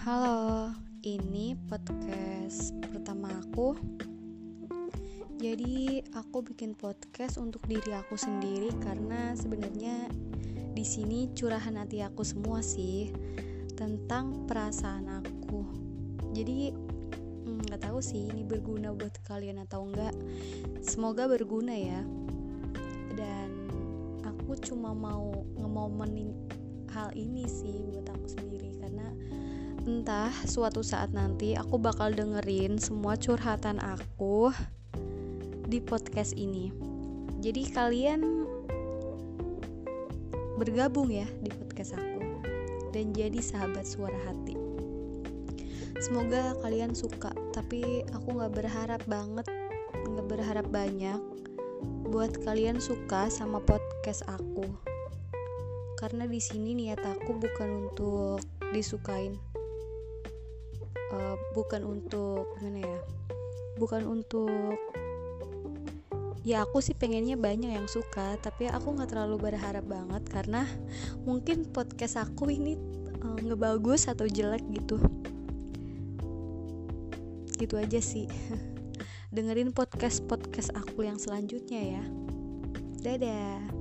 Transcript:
Halo, ini podcast pertama aku. Jadi, aku bikin podcast untuk diri aku sendiri karena sebenarnya di sini curahan hati aku semua sih tentang perasaan aku. Jadi, hmm, nggak hmm, tahu sih ini berguna buat kalian atau enggak. Semoga berguna ya. Dan aku cuma mau ngemomenin hal ini sih buat aku sendiri karena entah suatu saat nanti aku bakal dengerin semua curhatan aku di podcast ini. Jadi kalian bergabung ya di podcast aku dan jadi sahabat suara hati. Semoga kalian suka, tapi aku nggak berharap banget, nggak berharap banyak buat kalian suka sama podcast aku. Karena di sini niat aku bukan untuk disukain, uh, bukan untuk gimana ya, bukan untuk ya aku sih pengennya banyak yang suka tapi aku nggak terlalu berharap banget karena mungkin podcast aku ini uh, ngebagus atau jelek gitu. Gitu aja sih. Dengerin podcast podcast aku yang selanjutnya ya. Dadah